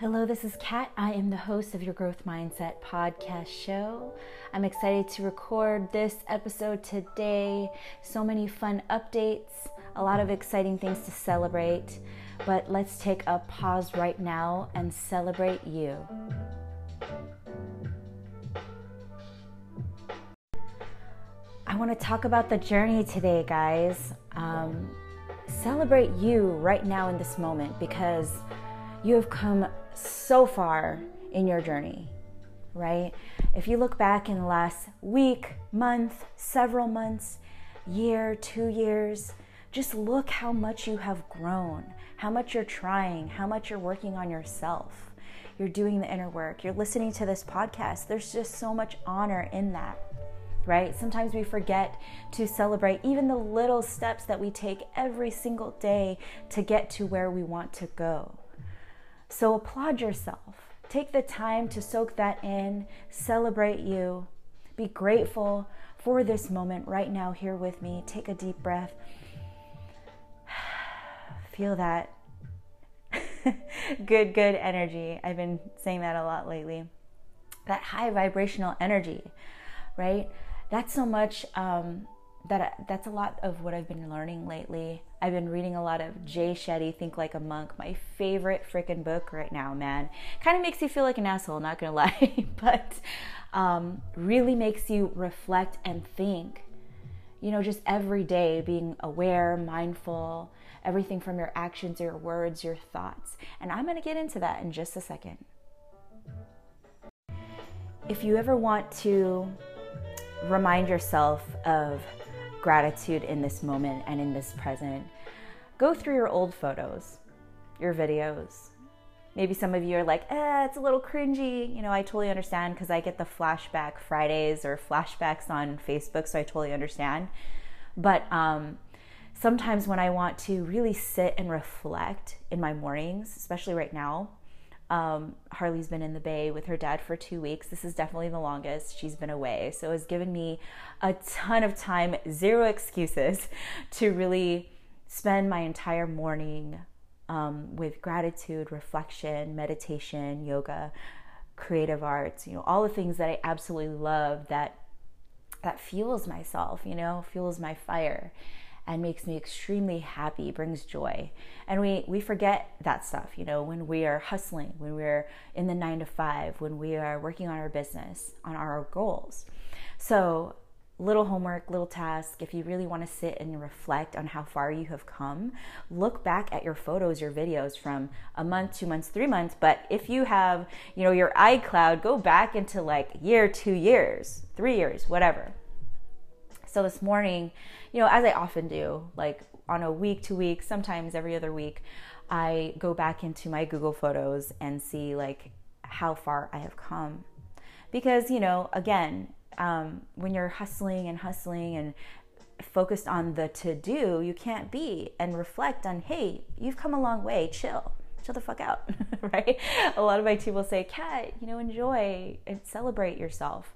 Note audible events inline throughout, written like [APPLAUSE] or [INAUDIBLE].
Hello, this is Kat. I am the host of your Growth Mindset podcast show. I'm excited to record this episode today. So many fun updates, a lot of exciting things to celebrate. But let's take a pause right now and celebrate you. I want to talk about the journey today, guys. Um, celebrate you right now in this moment because you have come so far in your journey, right? If you look back in the last week, month, several months, year, two years, just look how much you have grown, how much you're trying, how much you're working on yourself. You're doing the inner work, you're listening to this podcast. There's just so much honor in that right? Sometimes we forget to celebrate even the little steps that we take every single day to get to where we want to go. So applaud yourself. Take the time to soak that in, celebrate you, be grateful for this moment right now here with me. Take a deep breath. [SIGHS] Feel that [LAUGHS] good, good energy. I've been saying that a lot lately. That high vibrational energy, right? That's so much um, that that's a lot of what I've been learning lately. I've been reading a lot of Jay Shetty, Think Like a Monk, my favorite freaking book right now, man. Kind of makes you feel like an asshole, not gonna [LAUGHS] lie, but um, really makes you reflect and think. You know, just every day being aware, mindful, everything from your actions, your words, your thoughts. And I'm gonna get into that in just a second. If you ever want to remind yourself of gratitude in this moment and in this present, go through your old photos, your videos. Maybe some of you are like, eh, it's a little cringy. You know, I totally understand because I get the flashback Fridays or flashbacks on Facebook, so I totally understand. But um, sometimes when I want to really sit and reflect in my mornings, especially right now, um, Harley's been in the Bay with her dad for two weeks. This is definitely the longest she's been away. So it's given me a ton of time, zero excuses, [LAUGHS] to really spend my entire morning um, with gratitude, reflection, meditation, yoga, creative arts, you know, all the things that I absolutely love that that fuels myself, you know, fuels my fire and makes me extremely happy, brings joy. And we, we forget that stuff, you know, when we are hustling, when we're in the nine to five, when we are working on our business, on our goals. So, little homework, little task. If you really want to sit and reflect on how far you have come, look back at your photos, your videos from a month, two months, three months. But if you have, you know, your iCloud, go back into like year, two years, three years, whatever. So this morning, you know, as I often do, like on a week to week, sometimes every other week, I go back into my Google Photos and see like how far I have come. Because, you know, again, um, when you're hustling and hustling and focused on the to do, you can't be and reflect on, hey, you've come a long way, chill chill the fuck out, [LAUGHS] right? A lot of my team will say, Kat, you know, enjoy and celebrate yourself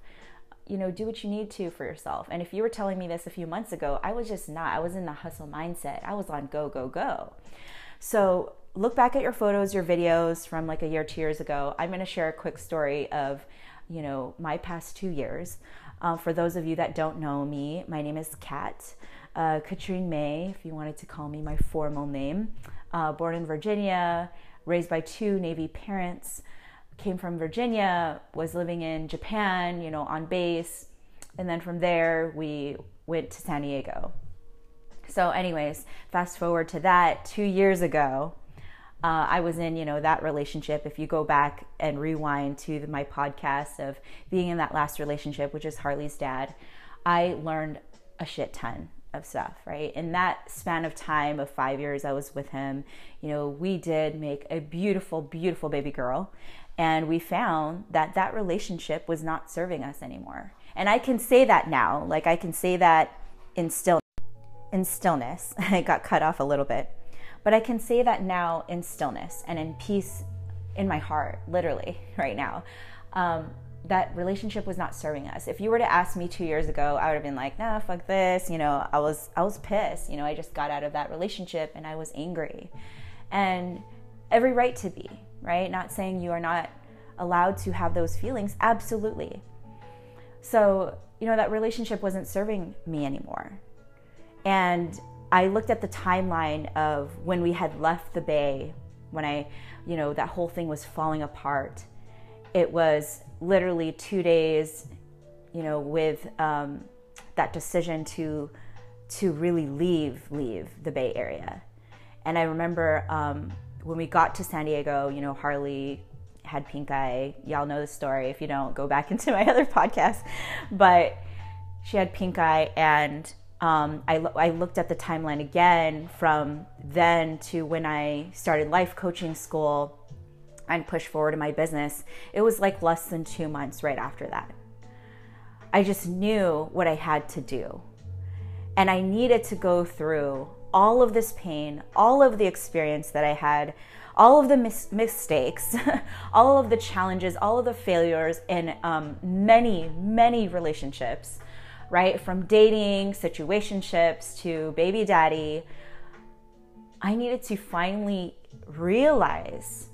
you know, do what you need to for yourself. And if you were telling me this a few months ago, I was just not. I was in the hustle mindset. I was on go, go, go. So look back at your photos, your videos from like a year, two years ago. I'm going to share a quick story of, you know, my past two years. Uh, for those of you that don't know me, my name is Kat, uh, Katrine May, if you wanted to call me my formal name. Uh, born in Virginia, raised by two Navy parents came from Virginia, was living in Japan, you know, on base. And then from there, we went to San Diego. So, anyways, fast forward to that two years ago. Uh, I was in, you know, that relationship. If you go back and rewind to the, my podcast of being in that last relationship, which is Harley's dad, I learned a shit ton of stuff, right? In that span of time of five years I was with him, you know, we did make a beautiful, beautiful baby girl. And we found that that relationship was not serving us anymore. And I can say that now, like I can say that in still in stillness. [LAUGHS] I got cut off a little bit. But I can say that now in stillness and in peace in my heart, literally, [LAUGHS] right now. Um, that relationship was not serving us. If you were to ask me two years ago, I would have been like, nah, fuck this. You know, I was I was pissed. You know, I just got out of that relationship and I was angry. And every right to be right? Not saying you are not allowed to have those feelings. Absolutely. So, you know, that relationship wasn't serving me anymore. And I looked at the timeline of when we had left the Bay, when I, you know, that whole thing was falling apart. It was literally two days, you know, with um, that decision to to really leave leave the Bay Area. And I remember um, when we got to San Diego, you know, Harley had pink eye. Y'all know the story. If you don't, go back [LAUGHS] into my other podcast. But she had pink eye, and um, I, I looked at the timeline again from then to when I started life coaching school and pushed forward in my business. It was like less than two months right after that. I just knew what I had to do. And I needed to go through all of this pain, all of the experience that I had, all of the mis- mistakes, [LAUGHS] all of the challenges, all of the failures in um, many, many relationships, right? From dating, situationships to baby daddy. I needed to finally realize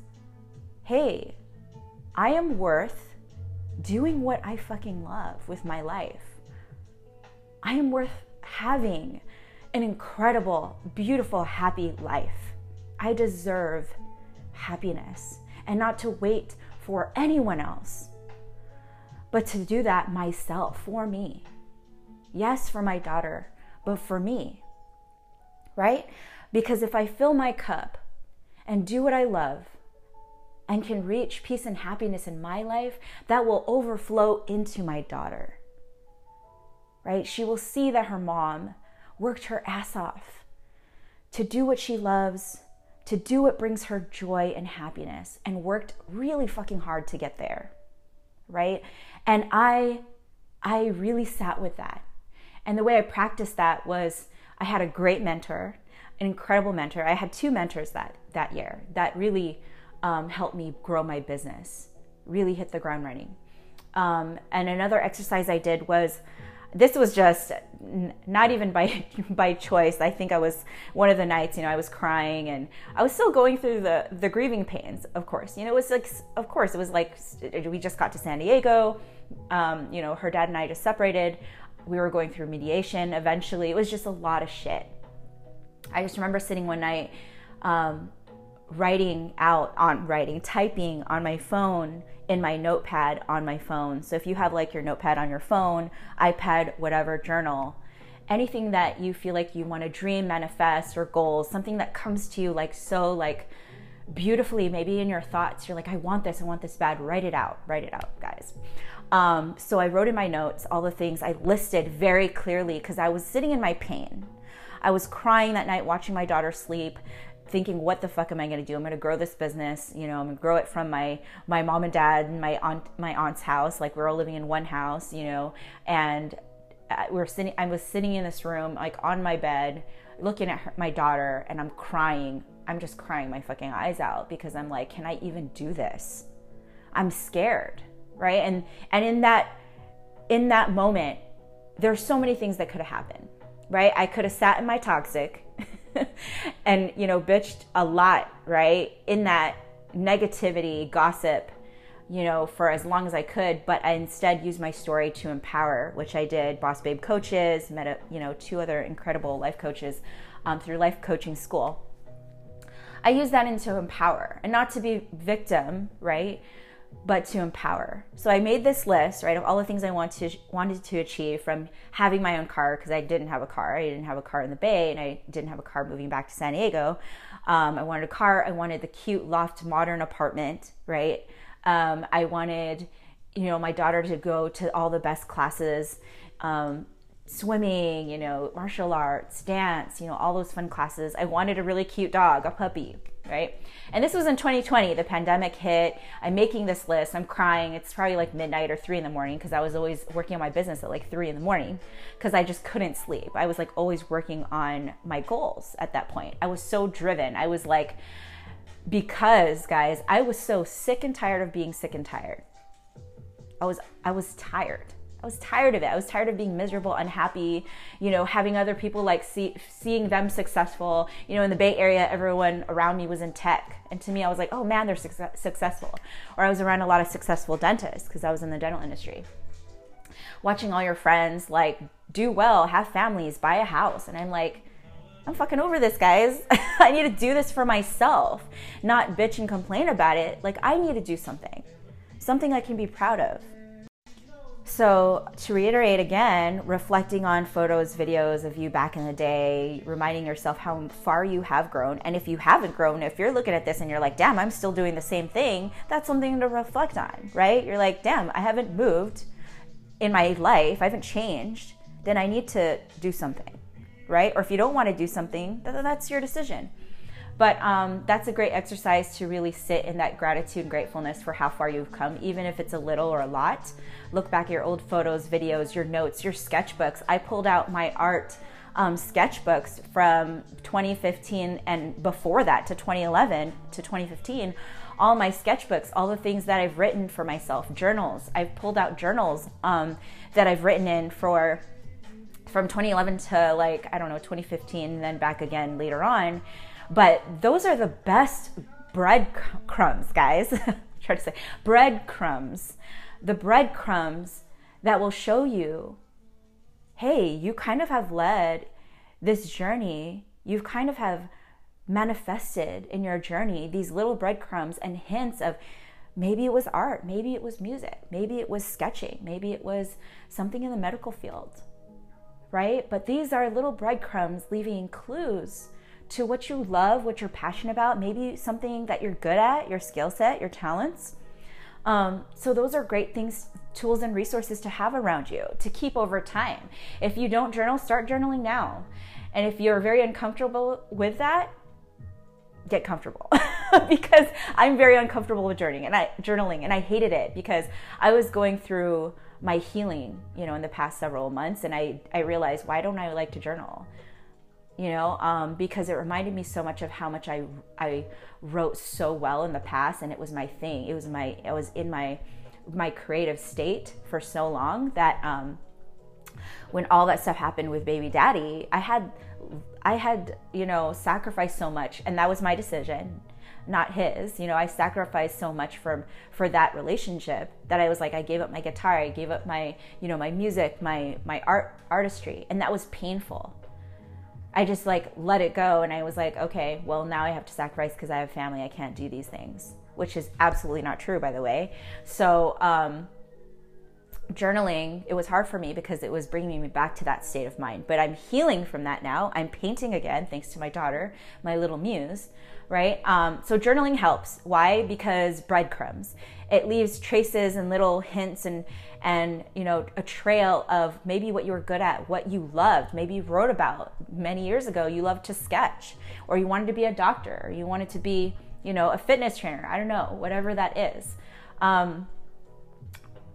hey, I am worth doing what I fucking love with my life. I am worth having an incredible, beautiful, happy life. I deserve happiness and not to wait for anyone else, but to do that myself for me. Yes, for my daughter, but for me, right? Because if I fill my cup and do what I love and can reach peace and happiness in my life, that will overflow into my daughter, right? She will see that her mom worked her ass off to do what she loves, to do what brings her joy and happiness, and worked really fucking hard to get there. Right? And I I really sat with that. And the way I practiced that was I had a great mentor, an incredible mentor. I had two mentors that that year that really um, helped me grow my business, really hit the ground running. Um, and another exercise I did was this was just not even by [LAUGHS] by choice. I think I was one of the nights, you know, I was crying and I was still going through the the grieving pains. Of course, you know, it was like, of course, it was like we just got to San Diego. Um, you know, her dad and I just separated. We were going through mediation. Eventually, it was just a lot of shit. I just remember sitting one night. Um, writing out on writing, typing on my phone in my notepad on my phone. So if you have like your notepad on your phone, iPad, whatever, journal, anything that you feel like you want to dream, manifest, or goals, something that comes to you like so like beautifully, maybe in your thoughts, you're like, I want this, I want this bad. Write it out, write it out, guys. Um, so I wrote in my notes all the things I listed very clearly because I was sitting in my pain. I was crying that night watching my daughter sleep thinking what the fuck am i going to do? I'm going to grow this business you know i'm going to grow it from my my mom and dad and my aunt my aunt's house. Like we're all living in one house you know and uh, we're sitting i was sitting in this room like on my bed looking at her, my daughter and i'm crying. I'm just crying my fucking eyes out because i'm like can i even do this? I'm scared right? And and in that in that moment there's so many things that could have happened right? I could have sat in my toxic [LAUGHS] and, you know, bitched a lot, right? In that negativity, gossip, you know, for as long as I could, but I instead used my story to empower, which I did. Boss Babe coaches, met, a, you know, two other incredible life coaches um, through life coaching school. I use that into empower and not to be victim, right? But to empower. So I made this list, right, of all the things I want to, wanted to achieve from having my own car because I didn't have a car. I didn't have a car in the Bay and I didn't have a car moving back to San Diego. Um, I wanted a car. I wanted the cute loft modern apartment, right? Um, I wanted, you know, my daughter to go to all the best classes. Um, swimming, you know, martial arts, dance, you know, all those fun classes. I wanted a really cute dog, a puppy, right? And this was in 2020. The pandemic hit. I'm making this list. I'm crying. It's probably like midnight or three in the morning because I was always working on my business at like three in the morning because I just couldn't sleep. I was like always working on my goals at that point. I was so driven. I was like, because guys, I was so sick and tired of being sick and tired. I was I was tired. I was tired of it. I was tired of being miserable, unhappy, you know, having other people like see, seeing them successful. You know, in the Bay Area, everyone around me was in tech. And to me, I was like, oh man, they're success- successful. Or I was around a lot of successful dentists because I was in the dental industry. Watching all your friends like do well, have families, buy a house. And I'm like, I'm fucking over this, guys. [LAUGHS] I need to do this for myself, not bitch and complain about it. Like, I need to do something, something I can be proud of. So, to reiterate again, reflecting on photos, videos of you back in the day, reminding yourself how far you have grown. And if you haven't grown, if you're looking at this and you're like, damn, I'm still doing the same thing, that's something to reflect on, right? You're like, damn, I haven't moved in my life, I haven't changed, then I need to do something, right? Or if you don't want to do something, that's your decision. But um, that's a great exercise to really sit in that gratitude and gratefulness for how far you've come, even if it's a little or a lot. Look back at your old photos, videos, your notes, your sketchbooks. I pulled out my art um, sketchbooks from 2015 and before that to 2011 to 2015 all my sketchbooks, all the things that I've written for myself, journals. I've pulled out journals um, that I've written in for from 2011 to like I don't know 2015, and then back again later on. But those are the best breadcrumbs, guys. [LAUGHS] Try to say breadcrumbs. The breadcrumbs that will show you, hey, you kind of have led this journey. You've kind of have manifested in your journey these little breadcrumbs and hints of maybe it was art, maybe it was music, maybe it was sketching, maybe it was something in the medical field, right? But these are little breadcrumbs leaving clues to what you love, what you're passionate about, maybe something that you're good at, your skill set, your talents. Um, so, those are great things, tools, and resources to have around you to keep over time. If you don't journal, start journaling now. And if you're very uncomfortable with that, get comfortable [LAUGHS] because I'm very uncomfortable with journaling and I journaling and I hated it because I was going through my healing, you know, in the past several months and I I realized why don't I like to journal? You know, um, because it reminded me so much of how much I I wrote so well in the past and it was my thing. It was my it was in my my creative state for so long that um when all that stuff happened with baby daddy, I had I had, you know, sacrificed so much and that was my decision, not his. You know, I sacrificed so much for for that relationship that I was like I gave up my guitar, I gave up my, you know, my music, my my art artistry, and that was painful. I just like let it go and I was like, okay, well now I have to sacrifice because I have family, I can't do these things, which is absolutely not true by the way. So, um journaling, it was hard for me because it was bringing me back to that state of mind. But I'm healing from that now. I'm painting again, thanks to my daughter, my little muse, right? Um, so journaling helps. Why? Because breadcrumbs. It leaves traces and little hints and and you know a trail of maybe what you were good at, what you loved, maybe you wrote about many years ago. You loved to sketch, or you wanted to be a doctor, or you wanted to be you know a fitness trainer. I don't know, whatever that is. Um,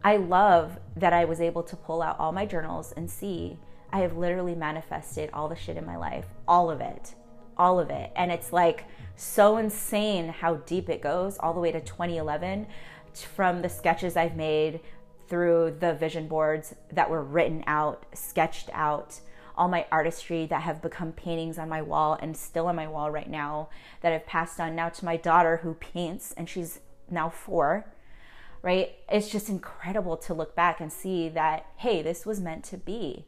I love that I was able to pull out all my journals and see I have literally manifested all the shit in my life, all of it, all of it. And it's like so insane how deep it goes, all the way to 2011 from the sketches I've made through the vision boards that were written out, sketched out, all my artistry that have become paintings on my wall and still on my wall right now that I've passed on now to my daughter who paints and she's now four right? It's just incredible to look back and see that, hey, this was meant to be.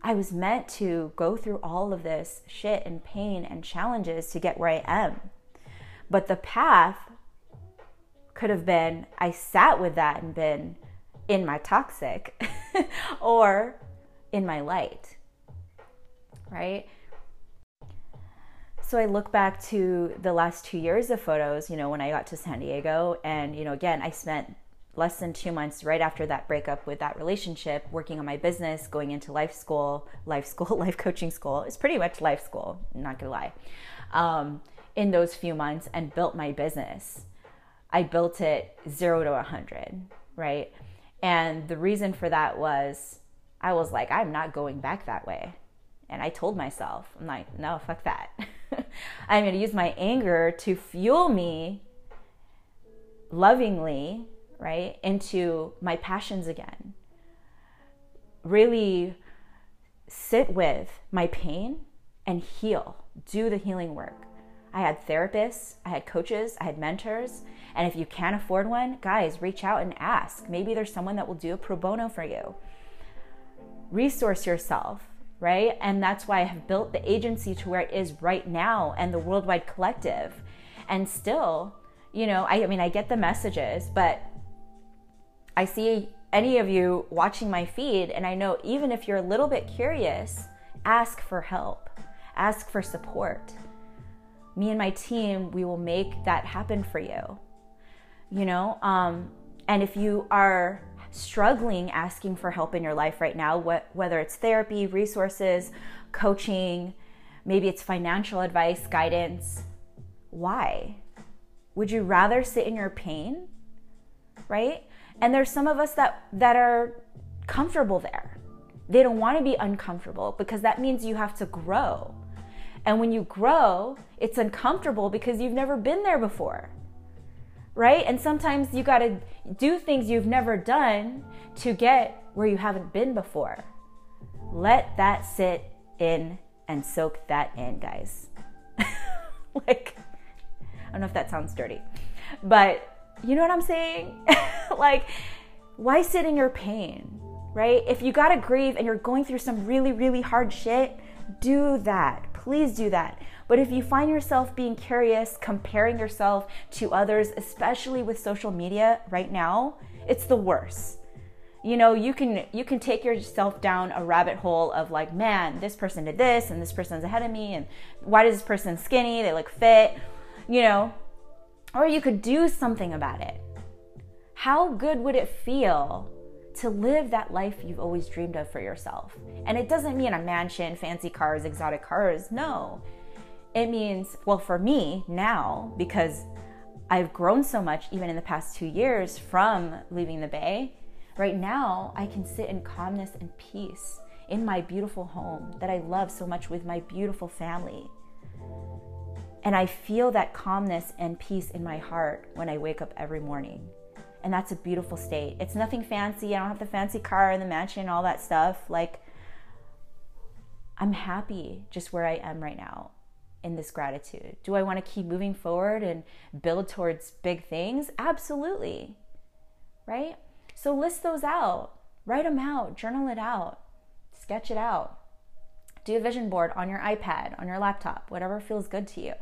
I was meant to go through all of this shit and pain and challenges to get where I am. But the path could have been I sat with that and been in my toxic [LAUGHS] or in my light, right? So I look back to the last two years of photos, you know, when I got to San Diego. And, you know, again, I spent less than two months right after that breakup with that relationship working on my business, going into life school, life school, [LAUGHS] life coaching school. It's pretty much life school, not gonna lie. Um, in those few months and built my business. I built it zero to a 100, right? And the reason for that was I was like, I'm not going back that way. And I told myself, I'm like, no, fuck that. [LAUGHS] I'm to use my anger to fuel me lovingly, right, into my passions again. really sit with my pain and heal, do the healing work. I had therapists, I had coaches, I had mentors. And if you can't afford one, guys, reach out and ask. Maybe there's someone that will do a pro bono for you. Resource yourself, right? And that's why I have built the agency to where it is right now and the Worldwide Collective. And still, you know, I, I mean, I get the messages, but I see any of you watching my feed, and I know even if you're a little bit curious, ask for help, ask for support. Me and my team, we will make that happen for you. You know, um, and if you are struggling asking for help in your life right now, whether it's therapy, resources, coaching, maybe it's financial advice, guidance, why? Would you rather sit in your pain? Right? And there's some of us that that are comfortable there. They don't want to be uncomfortable because that means you have to grow. And when you grow, it's uncomfortable because you've never been there before. Right? And sometimes you got to do things you've never done to get where you haven't been before. Let that sit in and soak that in, guys. [LAUGHS] like, I don't know if that sounds dirty, but you know what I'm saying? [LAUGHS] like, why sit in your pain, right? If you gotta grieve and you're going through some really, really hard shit, do that. Please do that. But if you find yourself being curious, comparing yourself to others, especially with social media right now, it's the worst. You know, you can you can take yourself down a rabbit hole of like, man, this person did this and this person's ahead of me and why does this person skinny? They look fit. You know, or you could do something about it. How good would it feel to live that life you've always dreamed of for yourself? And it doesn't mean a mansion, fancy cars, exotic cars. No. It means, well, for me now, because I've grown so much even in the past two years from leaving the Bay, right now I can sit in calmness and peace in my beautiful home that I love so much with my beautiful family. And I feel that calmness and peace in my heart when I wake up every morning. And that's a beautiful state. It's nothing fancy. I don't have the fancy car and the mansion, all that stuff. Like, I'm happy just where I am right now in this gratitude. Do I want to keep moving forward and build towards big things? Absolutely. Right? So list those out, write them out, journal it out, sketch it out. Do a vision board on your iPad, on your laptop, whatever feels good to you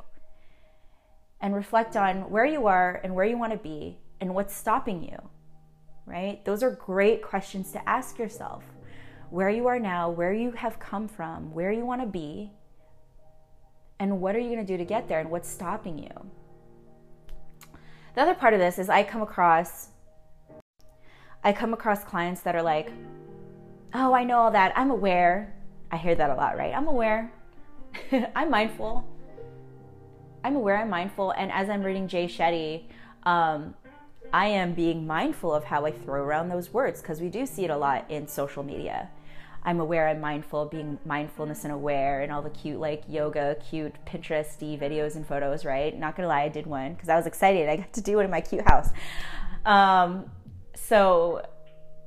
and reflect on where you are and where you want to be and what's stopping you, right? Those are great questions to ask yourself. Where you are now, where you have come from, where you want to be, and what are you going to do to get there and what's stopping you. The other part of this is I come across I come across clients that are like, "Oh, I know all that. I'm aware." I hear that a lot, right? I'm aware. [LAUGHS] I'm mindful. I'm aware, I'm mindful, and as I'm reading Jay Shetty, um, I am being mindful of how I throw around those words because we do see it a lot in social media. I'm aware, I'm mindful, being mindfulness and aware, and all the cute, like yoga, cute Pinteresty videos and photos, right? Not gonna lie, I did one because I was excited. I got to do it in my cute house. Um, so,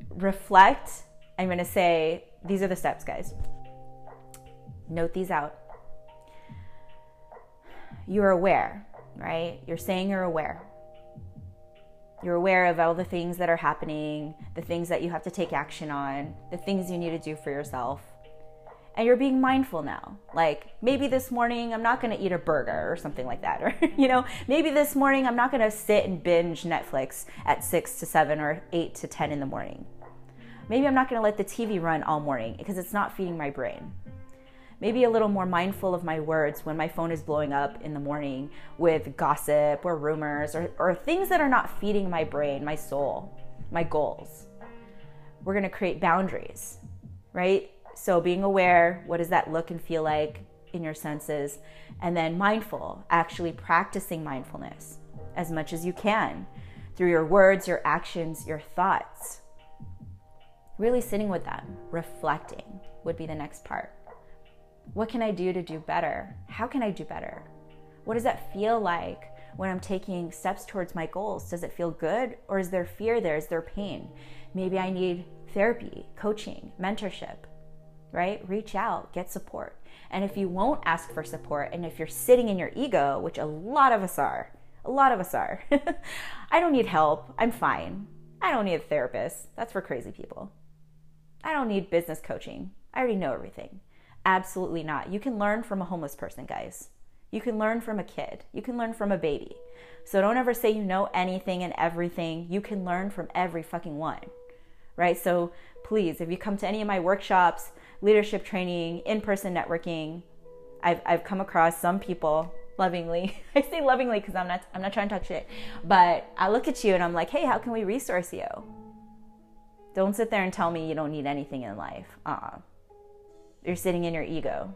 reflect. I'm gonna say these are the steps, guys. Note these out you're aware, right? You're saying you're aware. You're aware of all the things that are happening, the things that you have to take action on, the things you need to do for yourself. And you're being mindful now. Like maybe this morning I'm not going to eat a burger or something like that. [LAUGHS] Or, you know, maybe this morning I'm not going to sit and binge Netflix at 6 to 7 or 8 to 10 in the morning. Maybe I'm not going to let the TV run all morning because it's not feeding my brain maybe a little more mindful of my words when my phone is blowing up in the morning with gossip or rumors or, or things that are not feeding my brain, my soul, my goals. We're going to create boundaries, right? So being aware, what does that look and feel like in your senses? And then mindful, actually practicing mindfulness as much as you can through your words, your actions, your thoughts. Really sitting with them, reflecting would be the next part. What can I do to do better? How can I do better? What does that feel like when I'm taking steps towards my goals? Does it feel good or is there fear there? Is there pain? Maybe I need therapy, coaching, mentorship, right? Reach out, get support. And if you won't ask for support and if you're sitting in your ego, which a lot of us are, a lot of us are, [LAUGHS] I don't need help. I'm fine. I don't need a therapist. That's for crazy people. I don't need business coaching. I already know everything. Absolutely not. You can learn from a homeless person, guys. You can learn from a kid. You can learn from a baby. So don't ever say you know anything and everything. You can learn from every fucking one, right? So please, if you come to any of my workshops, leadership training, in person networking, I've, I've come across some people lovingly. [LAUGHS] I say lovingly because I'm not I'm not trying to talk shit. But I look at you and I'm like, hey, how can we resource you? Don't sit there and tell me you don't need anything in life. Uh-uh. You're sitting in your ego.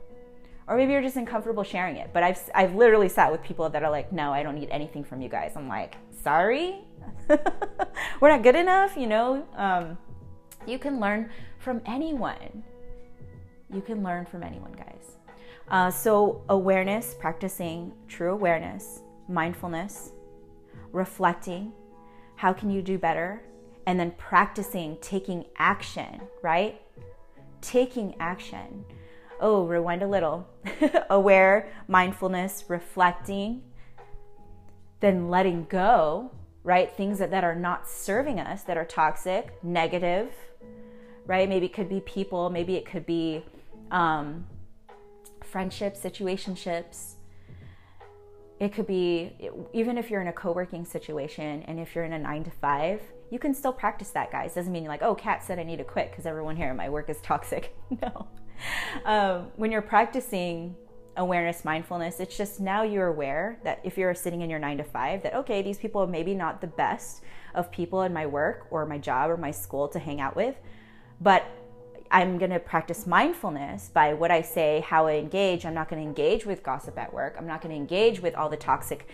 Or maybe you're just uncomfortable sharing it. But I've, I've literally sat with people that are like, no, I don't need anything from you guys. I'm like, sorry? [LAUGHS] We're not good enough, you know? Um, you can learn from anyone. You can learn from anyone, guys. Uh, so, awareness, practicing true awareness, mindfulness, reflecting. How can you do better? And then practicing taking action, right? Taking action. Oh, rewind a little. [LAUGHS] Aware, mindfulness, reflecting, then letting go, right? Things that, that are not serving us, that are toxic, negative, right? Maybe it could be people, maybe it could be um, friendships, situationships. It could be, even if you're in a co working situation and if you're in a nine to five, you can still practice that, guys. Doesn't mean you're like, oh, Kat said I need to quit because everyone here in my work is toxic. [LAUGHS] no. Um, when you're practicing awareness, mindfulness, it's just now you're aware that if you're sitting in your nine to five, that okay, these people are maybe not the best of people in my work or my job or my school to hang out with, but I'm going to practice mindfulness by what I say, how I engage. I'm not going to engage with gossip at work. I'm not going to engage with all the toxic,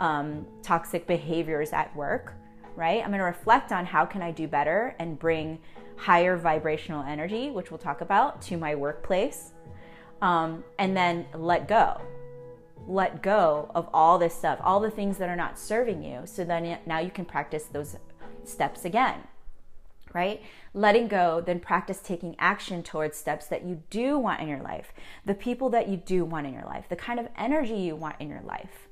um, toxic behaviors at work. Right? I'm going to reflect on how can I do better and bring higher vibrational energy, which we'll talk about, to my workplace, um, and then let go. Let go of all this stuff, all the things that are not serving you. So then now you can practice those steps again right? Letting go, then practice taking action towards steps that you do want in your life, the people that you do want in your life, the kind of energy you want in your life,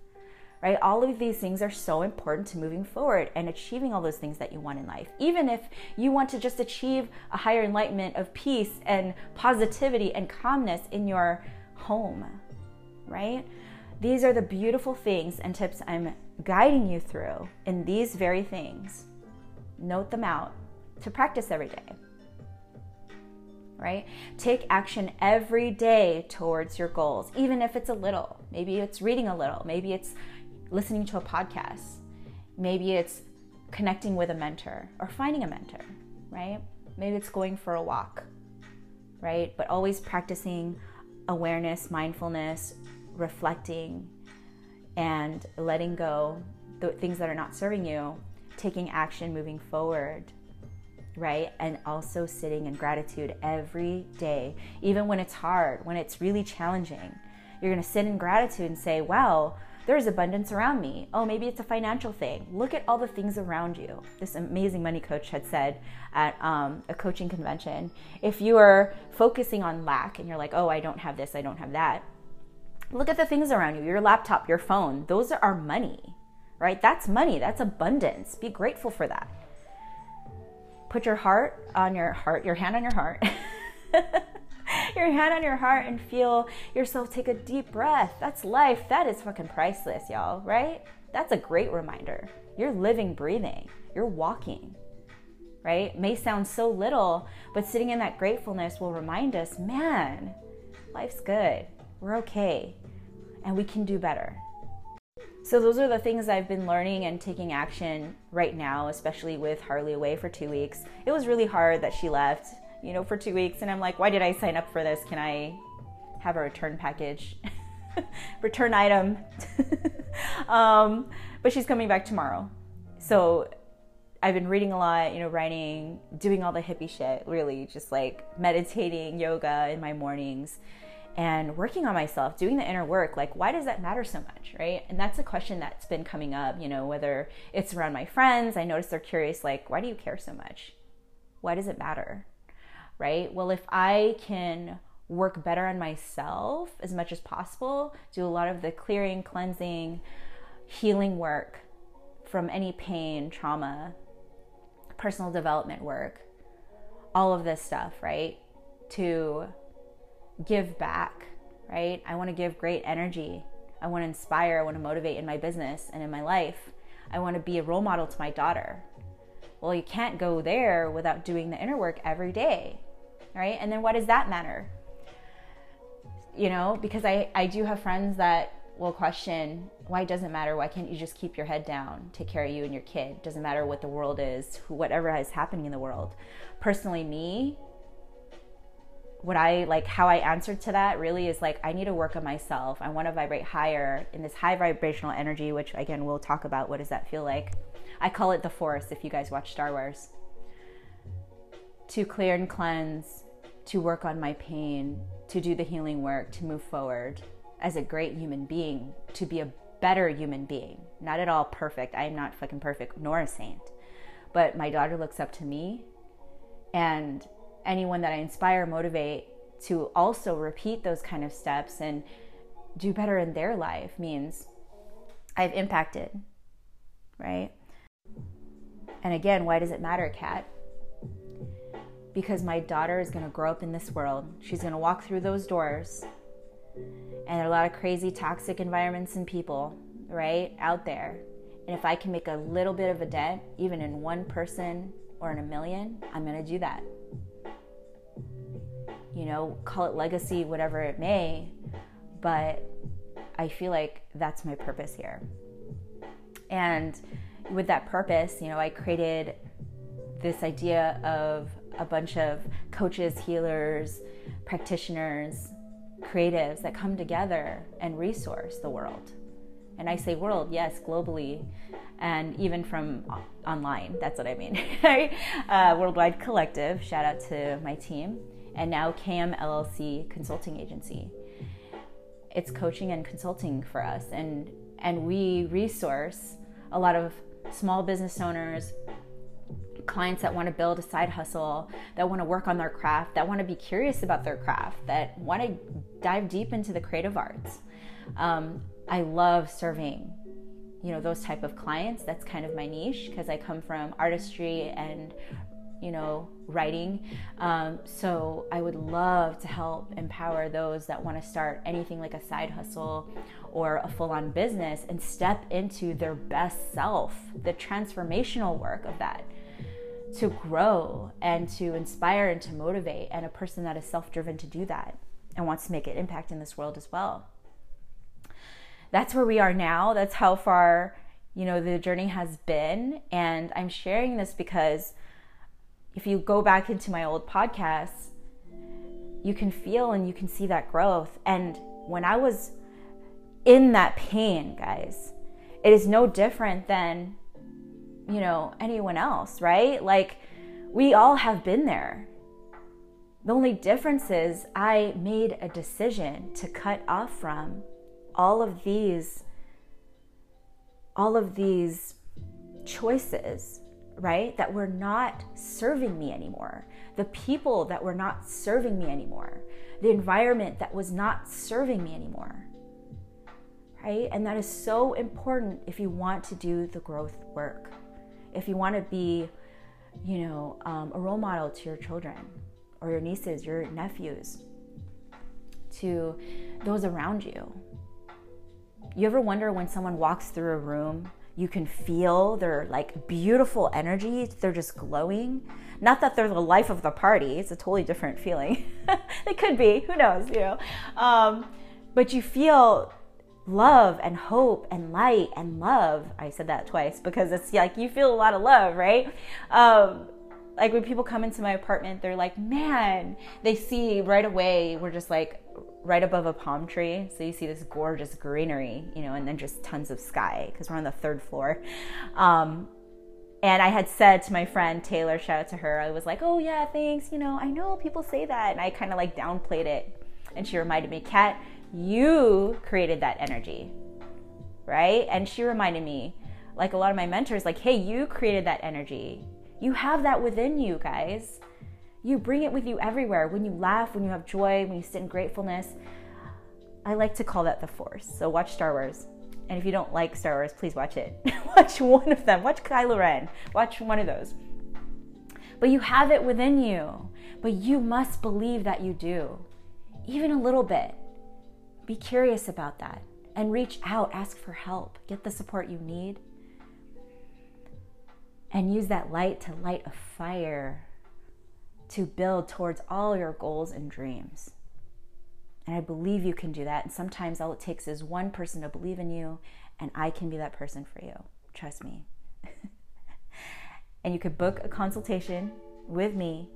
right? All of these things are so important to moving forward and achieving all those things that you want in life. Even if you want to just achieve a higher enlightenment of peace and positivity and calmness in your home, right? These are the beautiful things and tips I'm guiding you through in these very things. Note them out to practice every day. Right? Take action every day towards your goals, even if it's a little. Maybe it's reading a little, maybe it's listening to a podcast, maybe it's connecting with a mentor or finding a mentor, right? Maybe it's going for a walk, right? But always practicing awareness, mindfulness, reflecting, and letting go the things that are not serving you, taking action, moving forward, right? And also sitting in gratitude every day, even when it's hard, when it's really challenging. You're gonna sit in gratitude and say, wow, there's abundance around me. Oh, maybe it's a financial thing. Look at all the things around you. This amazing money coach had said at um, a coaching convention if you are focusing on lack and you're like, oh, I don't have this, I don't have that, look at the things around you your laptop, your phone. Those are money, right? That's money, that's abundance. Be grateful for that put your heart on your heart, your hand on your heart. [LAUGHS] your hand on your heart and feel yourself take a deep breath. That's life. That is fucking priceless, y'all, right? That's a great reminder. You're living, breathing, you're walking, right? May sound so little, but sitting in that gratefulness will remind us man, life's good. We're okay. And we can do better. So those are the things I've been learning and taking action right now, especially with Harley away for two weeks. It was really hard that she left, you know, for two weeks, and I'm like, why did I sign up for this? Can I have a return package, [LAUGHS] return item? [LAUGHS] um, but she's coming back tomorrow, so I've been reading a lot, you know, writing, doing all the hippie shit, really, just like meditating, yoga in my mornings and working on myself, doing the inner work, like why does that matter so much, right? And that's a question that's been coming up, you know, whether it's around my friends, I notice they're curious, like, why do you care so much? Why does it matter? Right? Well, if I can work better on myself as much as possible, do a lot of the clearing, cleansing, healing work from any pain, trauma, personal development work, all of this stuff, right? To give back, right? I want to give great energy. I want to inspire. I want to motivate in my business and in my life. I want to be a role model to my daughter. Well, you can't go there without doing the inner work every day, right? And then what does that matter? You know, because I, I do have friends that will question why doesn't matter. Why can't you just keep your head down, take care of you and your kid? Doesn't matter what the world is, whatever is happening in the world. Personally, me, what I like how I answered to that really is like I need to work on myself. I want to vibrate higher in this high vibrational energy, which again we'll talk about what does that feel like. I call it the force if you guys watch Star Wars. To clear and cleanse, to work on my pain, to do the healing work, to move forward as a great human being, to be a better human being. Not at all perfect. I am not fucking perfect nor a saint. But my daughter looks up to me and anyone that I inspire, motivate to also repeat those kind of steps and do better in their life means I've impacted, right? And again, why does it matter, Kat? Because my daughter is going to grow up in this world. She's going to walk through those doors. And there are a lot of crazy, toxic environments and people, right, out there. And if I can make a little bit of a dent, even in one person or in a million, I'm going to do that you know, call it legacy, whatever it may, but I feel like that's my purpose here. And with that purpose, you know, I created this idea of a bunch of coaches, healers, practitioners, creatives that come together and resource the world. And I say world, yes, globally, and even from online. That's what I mean. [LAUGHS] uh, Worldwide Collective. Shout out to my team and now CAM LLC consulting agency. It's coaching and consulting for us, and and we resource a lot of small business owners, clients that want to build a side hustle, that want to work on their craft, that want to be curious about their craft, that want to dive deep into the creative arts. Um, I love serving you know those type of clients that's kind of my niche because i come from artistry and you know, writing. Um, so I would love to help empower those that want to start anything like a side hustle or a full on business and step into their best self, the transformational work of that to grow and to inspire and to motivate, and a person that is self driven to do that and wants to make an impact in this world as well. That's where we are now. That's how far, you know, the journey has been. And I'm sharing this because if you go back into my old podcasts, you can feel and you can see that growth. And when I was in that pain, guys, it is no different than, you know, anyone else, right? Like, we all have been there. The only difference is I made a decision to cut off from all of these all of these choices right? That were not serving me anymore, the people that were not serving me anymore, the environment that was not serving me anymore, right? And that is so important if you want to do the growth work, if you want to be, you know, um, a role model to your children or your nieces, your nephews, to those around you. You ever wonder when someone walks through a room you can feel their like beautiful energy. They're just glowing. Not that they're the life of the party. It's a totally different feeling. [LAUGHS] it could be. Who knows? You know. Um, but you feel love and hope and light and love. I said that twice because it's like you feel a lot of love, right? Um, like when people come into my apartment, they're like, man, they see right away. We're just like right above a palm tree. So you see this gorgeous greenery, you know, and then just tons of sky because we're on the third floor. Um, and I had said to my friend Taylor, shout out to her, I was like, oh yeah, thanks. You know, I know people say that. And I kind of like downplayed it And she reminded me, Kat, you created that energy, right? And she reminded me, like a lot of my mentors, like, hey, you created that energy. You have that within you, guys. You bring it with you everywhere. When you laugh, when you have joy, when you sit in gratefulness. I like to call that the force. So watch Star Wars. And if you don't like Star Wars, please watch it. [LAUGHS] watch one of them. Watch Kylo Ren. Watch one of those. But you have it within you. But you must believe that you do, even a little bit. Be curious about that and reach out, ask for help, get the support you need, and use that light to light a fire to build towards all your goals and dreams. And I believe you can do that. And sometimes all it takes is one person to believe in you, and I can be that person for you. Trust me. [LAUGHS] and you could book a consultation with me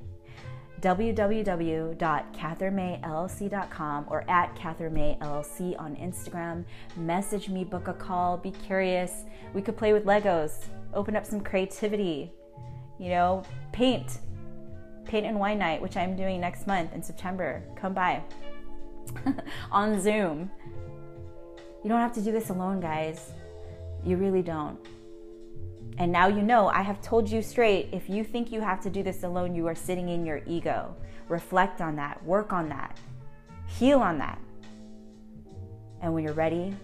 www.catherinemayllc.com or at catherinemayllc on Instagram. Message me, book a call, be curious. We could play with Legos, open up some creativity, you know, paint, paint and wine night, which I'm doing next month in September. Come by [LAUGHS] on Zoom. You don't have to do this alone, guys. You really don't. And now you know, I have told you straight if you think you have to do this alone, you are sitting in your ego. Reflect on that, work on that, heal on that. And when you're ready,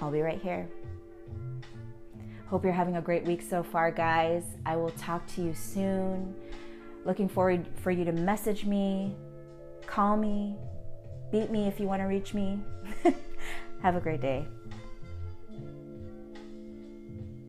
I'll be right here. Hope you're having a great week so far, guys. I will talk to you soon. Looking forward for you to message me, call me, beat me if you want to reach me. [LAUGHS] Have a great day.